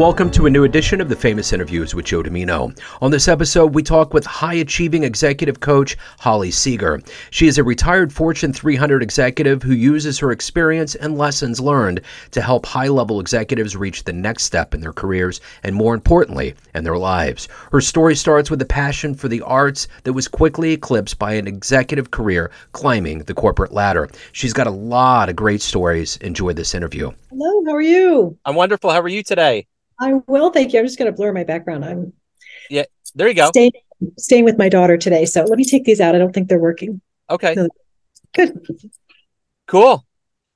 Welcome to a new edition of the Famous Interviews with Joe Dimino. On this episode, we talk with high achieving executive coach Holly Segur. She is a retired Fortune 300 executive who uses her experience and lessons learned to help high level executives reach the next step in their careers and, more importantly, in their lives. Her story starts with a passion for the arts that was quickly eclipsed by an executive career climbing the corporate ladder. She's got a lot of great stories. Enjoy this interview. Hello, how are you? I'm wonderful. How are you today? I will, thank you. I'm just going to blur my background. I'm yeah. There you go. Staying, staying with my daughter today, so let me take these out. I don't think they're working. Okay. Good. Cool.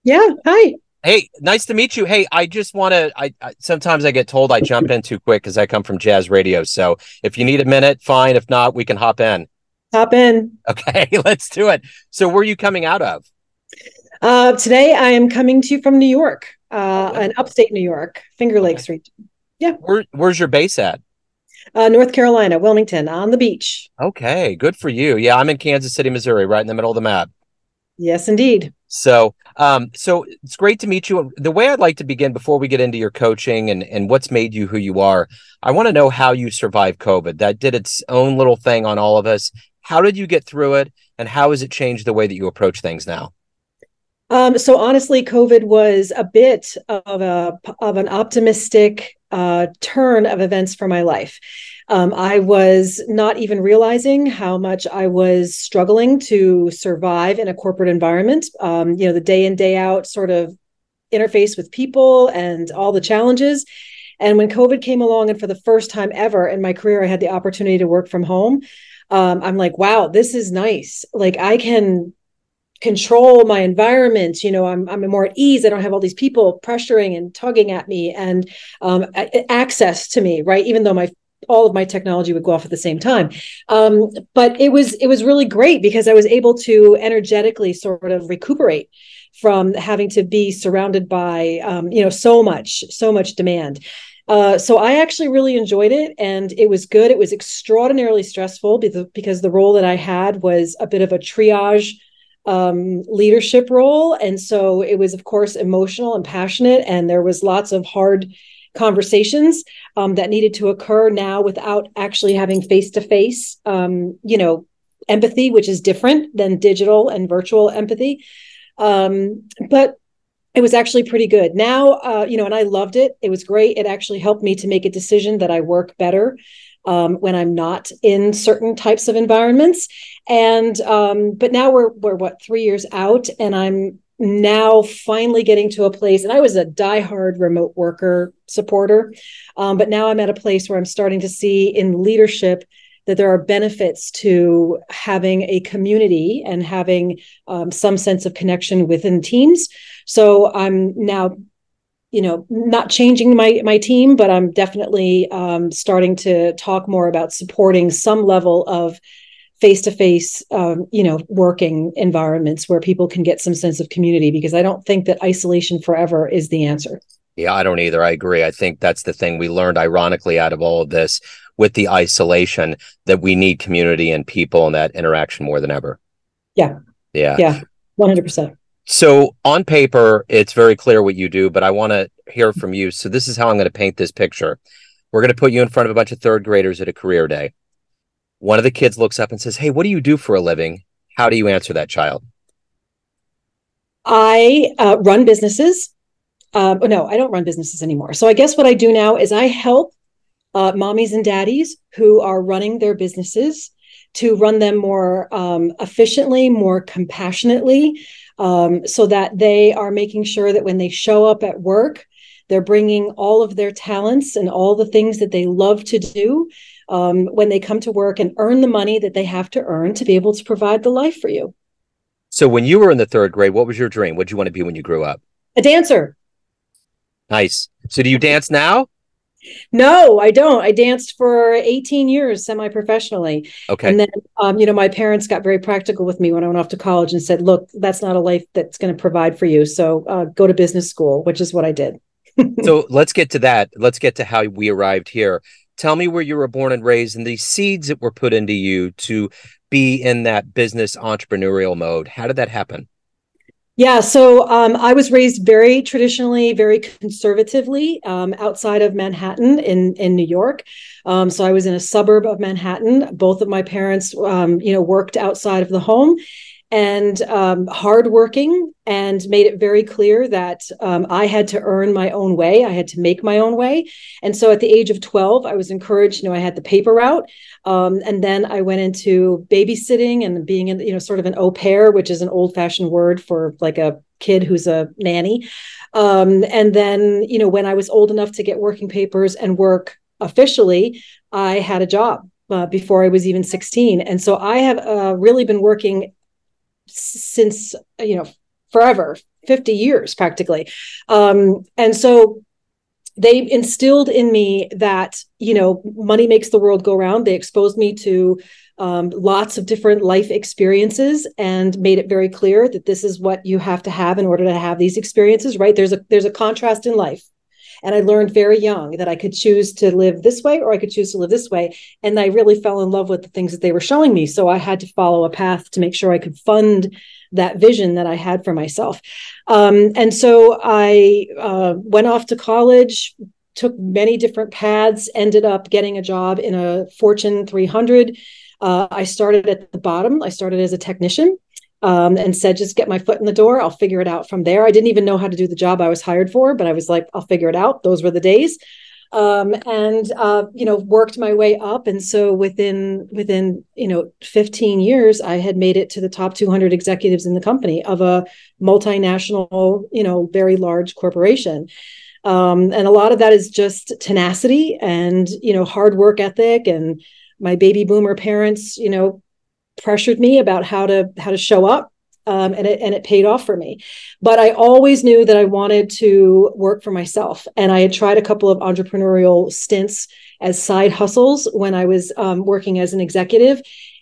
Yeah. Hi. Hey, nice to meet you. Hey, I just want to. I, I, sometimes I get told I jump in too quick because I come from jazz radio. So if you need a minute, fine. If not, we can hop in. Hop in. Okay, let's do it. So, where are you coming out of? Uh, today, I am coming to you from New York, uh, an upstate New York, Finger Lakes region. Yeah. Where, where's your base at? Uh, North Carolina, Wilmington, on the beach. Okay, good for you. Yeah, I'm in Kansas City, Missouri, right in the middle of the map. Yes, indeed. So, um, so it's great to meet you. The way I'd like to begin before we get into your coaching and and what's made you who you are, I want to know how you survived COVID. That did its own little thing on all of us. How did you get through it, and how has it changed the way that you approach things now? Um, so honestly, COVID was a bit of a of an optimistic uh, turn of events for my life. Um, I was not even realizing how much I was struggling to survive in a corporate environment. Um, you know, the day in day out sort of interface with people and all the challenges. And when COVID came along, and for the first time ever in my career, I had the opportunity to work from home. Um, I'm like, wow, this is nice. Like I can control my environment you know i'm i'm more at ease. I don't have all these people pressuring and tugging at me and um, access to me right? Even though my all of my technology would go off at the same time. Um, but it was it was really great because i was able to energetically sort of recuperate from having to be surrounded by um, you know so much so much demand. Uh, so I actually really enjoyed it and it was good. It was extraordinarily stressful because, because the role that I had was a bit of a triage um, leadership role. And so it was, of course, emotional and passionate. And there was lots of hard conversations um, that needed to occur now without actually having face to face, you know, empathy, which is different than digital and virtual empathy. Um, but it was actually pretty good. Now, uh, you know, and I loved it. It was great. It actually helped me to make a decision that I work better um, when I'm not in certain types of environments. And um, but now we're we're what three years out, and I'm now finally getting to a place. And I was a diehard remote worker supporter, um, but now I'm at a place where I'm starting to see in leadership that there are benefits to having a community and having um, some sense of connection within teams. So I'm now you know not changing my my team but i'm definitely um, starting to talk more about supporting some level of face-to-face um, you know working environments where people can get some sense of community because i don't think that isolation forever is the answer. Yeah i don't either. I agree. I think that's the thing we learned ironically out of all of this with the isolation that we need community and people and that interaction more than ever. Yeah. Yeah. Yeah 100% so on paper, it's very clear what you do, but I want to hear from you. So this is how I'm going to paint this picture. We're going to put you in front of a bunch of third graders at a career day. One of the kids looks up and says, Hey, what do you do for a living? How do you answer that child? I uh, run businesses. Uh, no, I don't run businesses anymore. So I guess what I do now is I help uh, mommies and daddies who are running their businesses to run them more um, efficiently, more compassionately, um, so that they are making sure that when they show up at work, they're bringing all of their talents and all the things that they love to do um, when they come to work and earn the money that they have to earn to be able to provide the life for you. So, when you were in the third grade, what was your dream? What did you want to be when you grew up? A dancer. Nice. So, do you dance now? No, I don't. I danced for 18 years semi-professionally. Okay. And then, um, you know, my parents got very practical with me when I went off to college and said, "Look, that's not a life that's going to provide for you. So uh, go to business school," which is what I did. so let's get to that. Let's get to how we arrived here. Tell me where you were born and raised, and the seeds that were put into you to be in that business entrepreneurial mode. How did that happen? Yeah, so um, I was raised very traditionally, very conservatively um, outside of Manhattan in in New York. Um, so I was in a suburb of Manhattan. Both of my parents, um, you know, worked outside of the home, and um, hardworking and made it very clear that um, I had to earn my own way. I had to make my own way. And so at the age of 12, I was encouraged, you know, I had the paper route. Um, and then I went into babysitting and being in, you know, sort of an au pair, which is an old fashioned word for like a kid who's a nanny. Um, and then, you know, when I was old enough to get working papers and work officially, I had a job. Uh, before I was even 16. And so I have uh, really been working since you know forever 50 years practically. Um, and so they instilled in me that you know money makes the world go round. They exposed me to um, lots of different life experiences and made it very clear that this is what you have to have in order to have these experiences right? There's a there's a contrast in life and I learned very young that I could choose to live this way or I could choose to live this way. And I really fell in love with the things that they were showing me. So I had to follow a path to make sure I could fund that vision that I had for myself. Um, and so I uh, went off to college, took many different paths, ended up getting a job in a Fortune 300. Uh, I started at the bottom. I started as a technician um, and said, just get my foot in the door. I'll figure it out from there. I didn't even know how to do the job I was hired for, but I was like, I'll figure it out. Those were the days. Um, and uh, you know worked my way up and so within within you know 15 years i had made it to the top 200 executives in the company of a multinational you know very large corporation um, and a lot of that is just tenacity and you know hard work ethic and my baby boomer parents you know pressured me about how to how to show up um, and it and it paid off for me. But I always knew that I wanted to work for myself, and I had tried a couple of entrepreneurial stints as side hustles when I was um, working as an executive.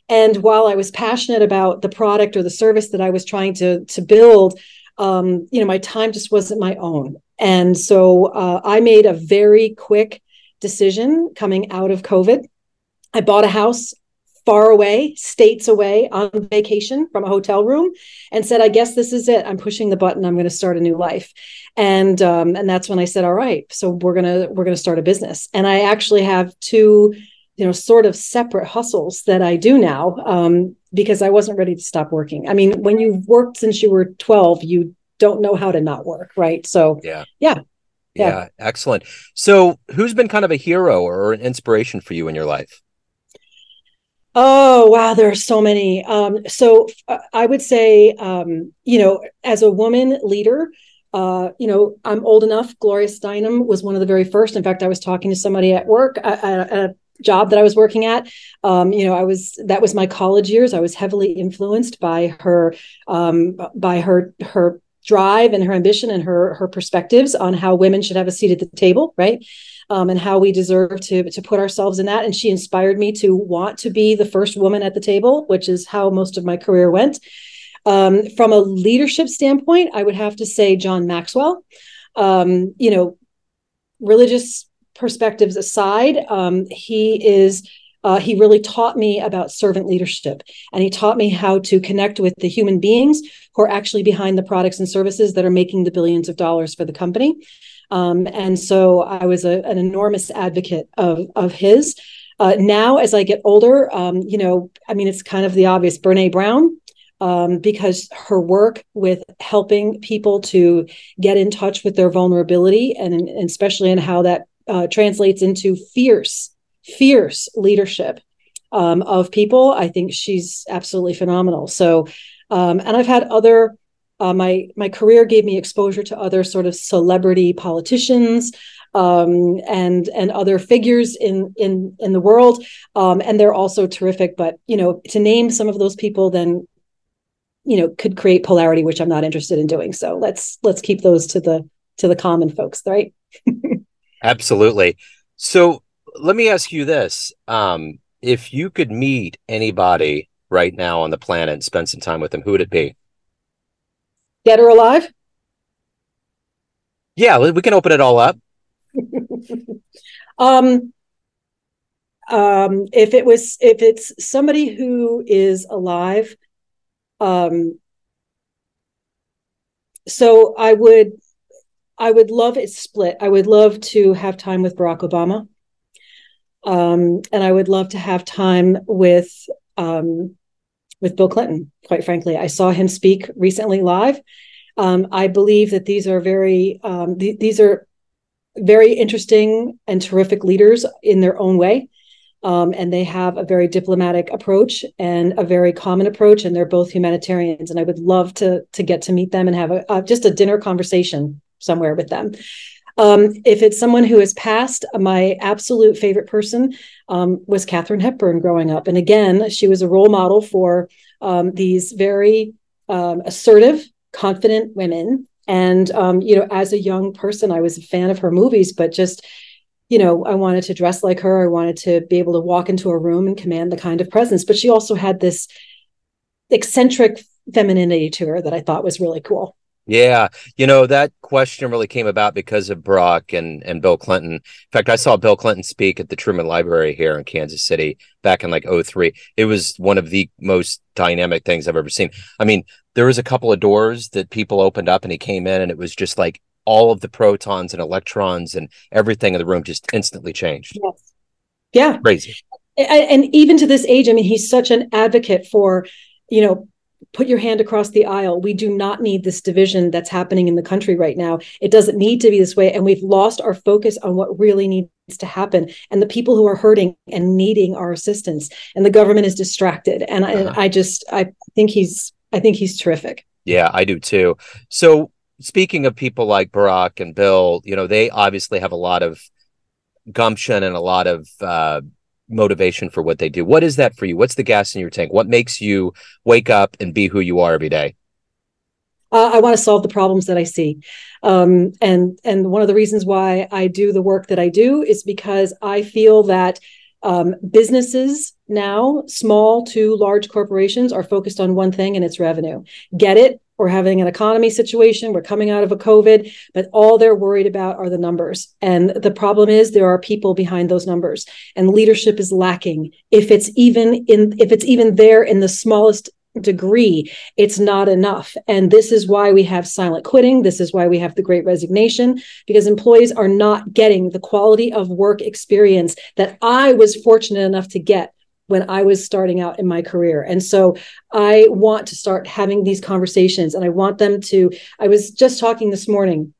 And while I was passionate about the product or the service that I was trying to to build, um, you know, my time just wasn't my own. And so uh, I made a very quick decision coming out of COVID. I bought a house far away, states away on vacation from a hotel room, and said, "I guess this is it. I'm pushing the button. I'm going to start a new life." And um, and that's when I said, "All right, so we're gonna we're gonna start a business." And I actually have two, you know, sort of separate hustles that I do now um, because I wasn't ready to stop working. I mean, when you've worked since you were 12, you don't know how to not work, right? So yeah, yeah. Yeah. yeah, excellent. So, who's been kind of a hero or an inspiration for you in your life? Oh wow, there are so many. Um, so uh, I would say, um, you know, as a woman leader, uh, you know, I'm old enough. Gloria Steinem was one of the very first. In fact, I was talking to somebody at work at, at a job that I was working at. Um, you know, I was that was my college years. I was heavily influenced by her, um, by her her drive and her ambition and her her perspectives on how women should have a seat at the table, right? um, and how we deserve to to put ourselves in that. And she inspired me to want to be the first woman at the table, which is how most of my career went. Um, from a leadership standpoint, I would have to say John Maxwell. Um, you know, religious perspectives aside, um, he is uh, he really taught me about servant leadership and he taught me how to connect with the human beings who are actually behind the products and services that are making the billions of dollars for the company um, and so I was a, an enormous advocate of, of his. Uh, now, as I get older, um, you know, I mean, it's kind of the obvious Brene Brown, um, because her work with helping people to get in touch with their vulnerability and, and especially in how that uh, translates into fierce, fierce leadership um, of people, I think she's absolutely phenomenal. So, um, and I've had other uh, my my career gave me exposure to other sort of celebrity politicians um, and and other figures in in in the world, um, and they're also terrific. But you know, to name some of those people, then you know, could create polarity, which I'm not interested in doing. So let's let's keep those to the to the common folks, right? Absolutely. So let me ask you this: um, if you could meet anybody right now on the planet and spend some time with them, who would it be? Dead or alive? Yeah, we can open it all up. um, um, if it was, if it's somebody who is alive, um, so I would I would love it split. I would love to have time with Barack Obama. Um, and I would love to have time with um, with Bill Clinton, quite frankly. I saw him speak recently live. Um, I believe that these are very um, th- these are very interesting and terrific leaders in their own way. Um, and they have a very diplomatic approach and a very common approach, and they're both humanitarians. And I would love to to get to meet them and have a, uh, just a dinner conversation somewhere with them. Um, if it's someone who has passed, my absolute favorite person um, was Katharine Hepburn growing up, and again, she was a role model for um, these very um, assertive, confident women. And um, you know, as a young person, I was a fan of her movies, but just you know, I wanted to dress like her. I wanted to be able to walk into a room and command the kind of presence. But she also had this eccentric femininity to her that I thought was really cool. Yeah, you know that question really came about because of Barack and and Bill Clinton. In fact, I saw Bill Clinton speak at the Truman Library here in Kansas City back in like 03. It was one of the most dynamic things I've ever seen. I mean, there was a couple of doors that people opened up and he came in and it was just like all of the protons and electrons and everything in the room just instantly changed. Yes. Yeah. Crazy. And even to this age, I mean, he's such an advocate for, you know, put your hand across the aisle. We do not need this division that's happening in the country right now. It doesn't need to be this way. And we've lost our focus on what really needs to happen and the people who are hurting and needing our assistance. And the government is distracted. And, uh-huh. I, and I just, I think he's, I think he's terrific. Yeah, I do too. So speaking of people like Barack and Bill, you know, they obviously have a lot of gumption and a lot of uh, motivation for what they do. What is that for you? What's the gas in your tank? What makes you wake up and be who you are every day? Uh, I want to solve the problems that I see, um, and and one of the reasons why I do the work that I do is because I feel that um, businesses now, small to large corporations, are focused on one thing, and it's revenue. Get it? We're having an economy situation. We're coming out of a COVID, but all they're worried about are the numbers. And the problem is there are people behind those numbers, and leadership is lacking. If it's even in, if it's even there in the smallest degree, it's not enough. And this is why we have silent quitting. This is why we have the great resignation, because employees are not getting the quality of work experience that I was fortunate enough to get when I was starting out in my career. And so I want to start having these conversations and I want them to. I was just talking this morning.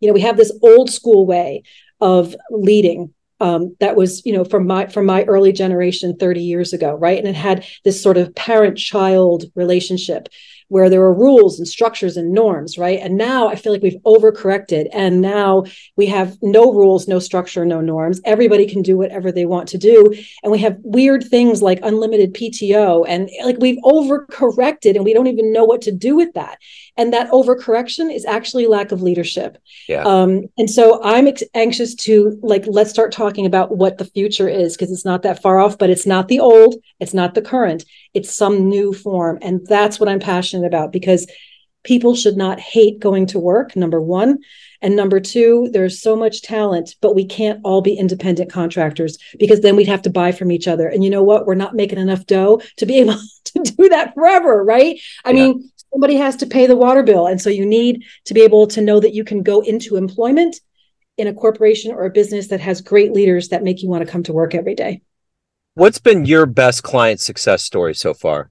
You know, we have this old school way of leading um, that was you know from my from my early generation 30 years ago right and it had this sort of parent child relationship where there were rules and structures and norms, right? And now I feel like we've overcorrected. And now we have no rules, no structure, no norms. Everybody can do whatever they want to do. And we have weird things like unlimited PTO. And like we've overcorrected and we don't even know what to do with that. And that overcorrection is actually lack of leadership. Yeah. Um, and so I'm ex- anxious to like, let's start talking about what the future is because it's not that far off, but it's not the old, it's not the current, it's some new form. And that's what I'm passionate passionate about because people should not hate going to work, number one. And number two, there's so much talent, but we can't all be independent contractors because then we'd have to buy from each other. And you know what? We're not making enough dough to be able to do that forever, right? I yeah. mean, somebody has to pay the water bill. And so you need to be able to know that you can go into employment in a corporation or a business that has great leaders that make you want to come to work every day. What's been your best client success story so far?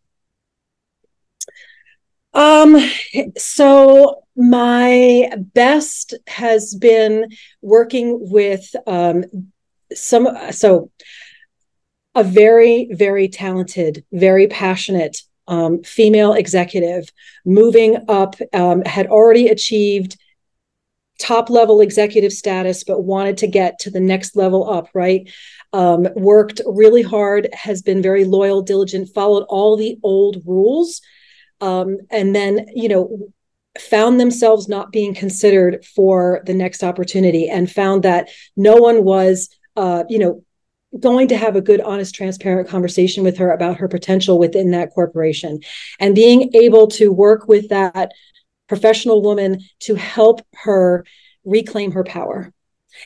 Um, so my best has been working with um, some, so a very, very talented, very passionate um, female executive moving up, um, had already achieved top level executive status, but wanted to get to the next level up, right? Um, worked really hard, has been very loyal, diligent, followed all the old rules um, and then you know found themselves not being considered for the next opportunity and found that no one was uh, you know going to have a good honest transparent conversation with her about her potential within that corporation. And being able to work with that professional woman to help her reclaim her power.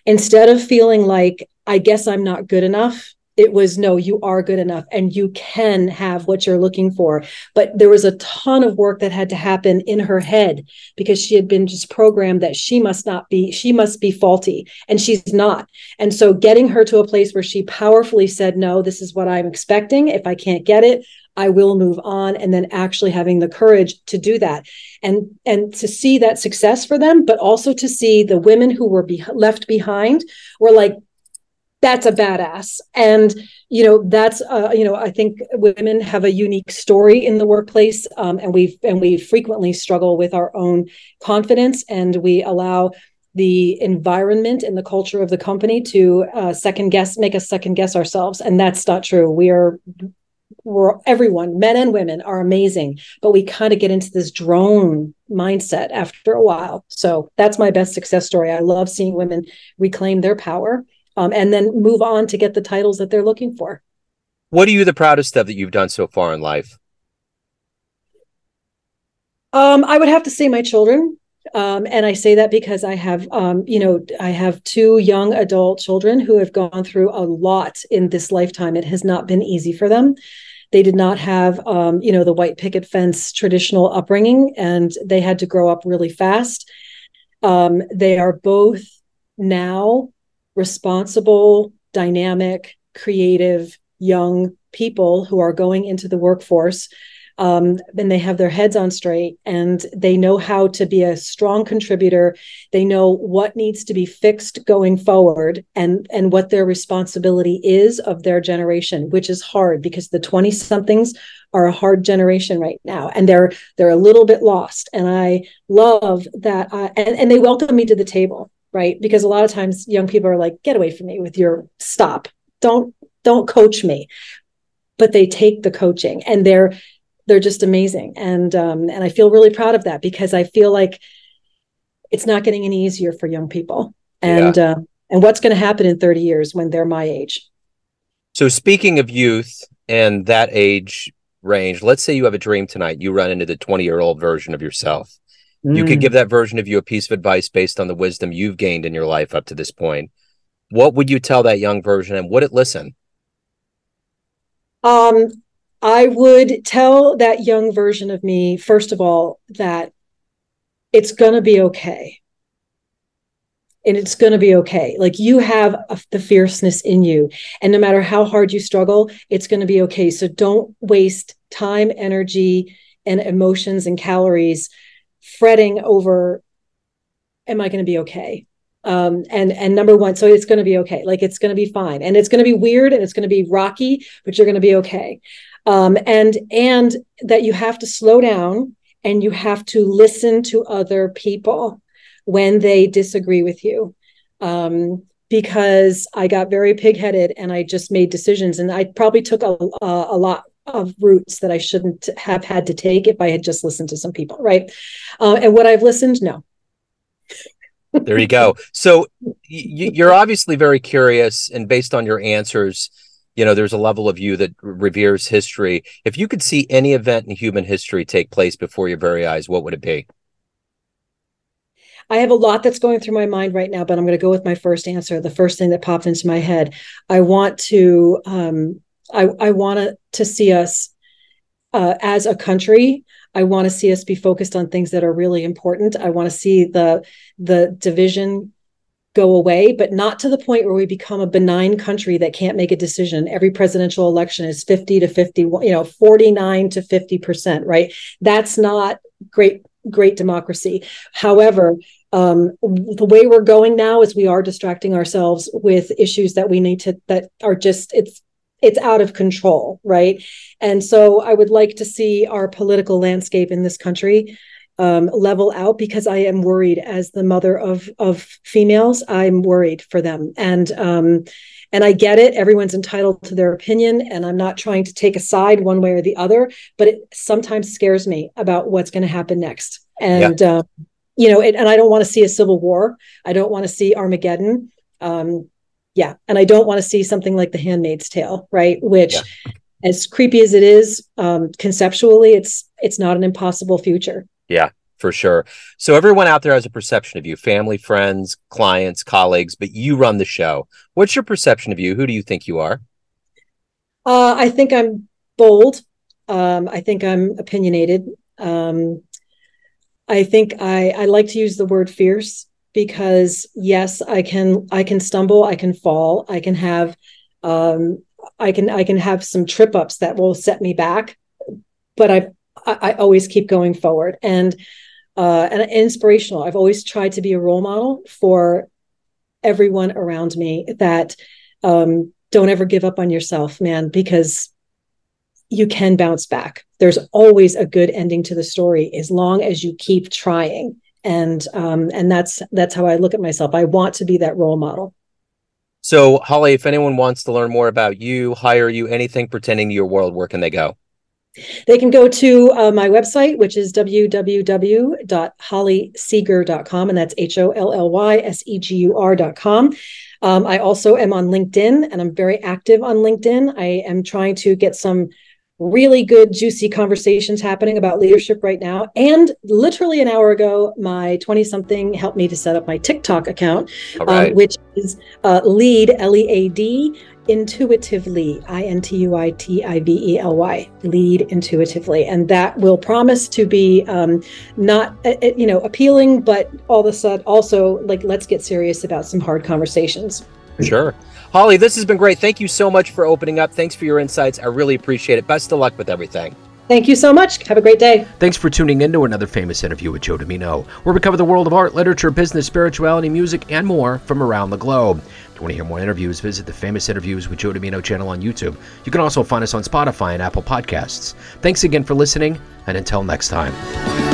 Instead of feeling like i guess i'm not good enough it was no you are good enough and you can have what you're looking for. But there was a ton of work that had to happen in her head because she had been just programmed that she must not be she must be faulty and she's not. And so getting her to a place where she powerfully said no this is what i'm expecting. If i can't get it I will move on and then actually having the courage to do that. And and to see that success for them but also to see the women who were be- left behind were like that's a badass. And you know that's uh, you know i think women have a unique story in the workplace um, and we and we frequently struggle with our own confidence and we allow the environment and the culture of the company to uh, second guess make us second guess ourselves and that's not true. We are we're everyone men and women are amazing but we kind of get into this drone mindset after a while. So that's my best success story. I love seeing women reclaim their power um, and then move on to get the titles that they're looking for. What are you the proudest of that you've done so far in life? Um, I would have to say my children. Um, and I say that because I have, um, you know, I have two young adult children who have gone through a lot in this lifetime. It has not been easy for them. They did not have, um, you know, the white picket fence traditional upbringing, and they had to grow up really fast. Um, they are both now responsible, dynamic, creative young people who are going into the workforce um, and they have their heads on straight and they know how to be a strong contributor. They know what needs to be fixed going forward and and what their responsibility is of their generation which is hard because the 20 somethings are a hard generation right now and they're they're a little bit lost. And i love that I, and, and they welcome me to the table right? Because a lot of times young people are like get away from me with your stop. Don't don't coach me. But they take the coaching and they're they're just amazing. And um and i feel really proud of that because i feel like it's not getting any easier for young people. And yeah. uh, and what's going to happen in 30 years when they're my age? So speaking of youth and that age range let's say you have a dream tonight. You run into the 20 year old version of yourself Mm. You could mm. give that version of you a piece of advice based on the wisdom you've gained in your life up to this point. What would you tell that young version and would it listen? Um, I would tell that young version of me, first of all, that it's going to be okay. And it's going to be okay. Like you have a, the fierceness in you. And no matter how hard you struggle, it's going to be okay. So don't waste time, energy, and emotions and calories fretting over am i going to be okay? Um, and and number one so it's going to be okay like it's going to be fine. And it's going to be weird and it's going to be rocky but you're going to be okay. Um, and and that you have to slow down and you have to listen to other people when they disagree with you. Um, because i got very pigheaded and i just made decisions and i probably took a, a, a lot of routes that I shouldn't have had to take if I had just listened to some people, right? Uh, and what I've listened, no. there you go. So you're obviously very curious, and based on your answers, you know there's a level of you that reveres history. If you could see any event in human history take place before your very eyes, what would it be? I have a lot that's going through my mind right now, but I'm going to go with my first answer. The first thing that popped into my head. I want to um, I, I want to see us uh, as a country. I want to see us be focused on things that are really important. I want to see the the division go away, but not to the point where we become a benign country that can't make a decision. Every presidential election is 50 to 50, you know, 49 to 50%, right? That's not great, great democracy. However, um, the way we're going now is we are distracting ourselves with issues that we need to, that are just, it's it's out of control, right? And so I would like to see our political landscape in this country um, level out because I am worried as the mother of of females. I'm worried for them, and um, and I get it. Everyone's entitled to their opinion, and I'm not trying to take a side one way or the other. But it sometimes scares me about what's going to happen next, and yeah. uh, you know, it, and I don't want to see a civil war. I don't want to see Armageddon. Um, yeah and i don't want to see something like the handmaid's tale right? Which yeah. as creepy as it is um, conceptually it's it's not an impossible future. Yeah for sure. So everyone out there has a perception of you family friends clients colleagues but you run the show. What's your perception of you? Who do you think you are? Uh, I think I'm bold. Um, I think I'm opinionated. Um, I think I, I like to use the word fierce because yes, I can I can stumble, I can fall, I can have um, I can I can have some trip ups that will set me back, but I I, always keep going forward and uh, and inspirational. I've always tried to be a role model for everyone around me that um, don't ever give up on yourself, man, because you can bounce back. There's always a good ending to the story as long as you keep trying. And um, and that's that's how I look at myself. I want to be that role model. So, Holly, if anyone wants to learn more about you, hire you, anything pertaining to your world, where can they go? They can go to uh, my website, which is www.hollysegur.com, and that's H O L L Y S E G U R.com. Um, I also am on LinkedIn, and I'm very active on LinkedIn. I am trying to get some really good, juicy conversations happening about leadership right now. And literally an hour ago, my 20 something helped me to set up my TikTok account, um, which is uh, lead, L E A D, intuitively, I N T U I T I V E L Y, lead intuitively. And that will promise to be um, not, uh, uh you know, appealing, but all of a sudden also like, let's get serious about some hard conversations. Sure. Holly, this has been great. Thank you so much for opening up. Thanks for your insights. I really appreciate it. Best of luck with everything. Thank you so much. Have a great day. Thanks for tuning in to another famous interview with Joe Dimino, where we cover the world of art, literature, business, spirituality, music, and more from around the globe. If you want to hear more interviews, visit the Famous Interviews with Joe Dimino channel on YouTube. You can also find us on Spotify and Apple Podcasts. Thanks again for listening, and until next time.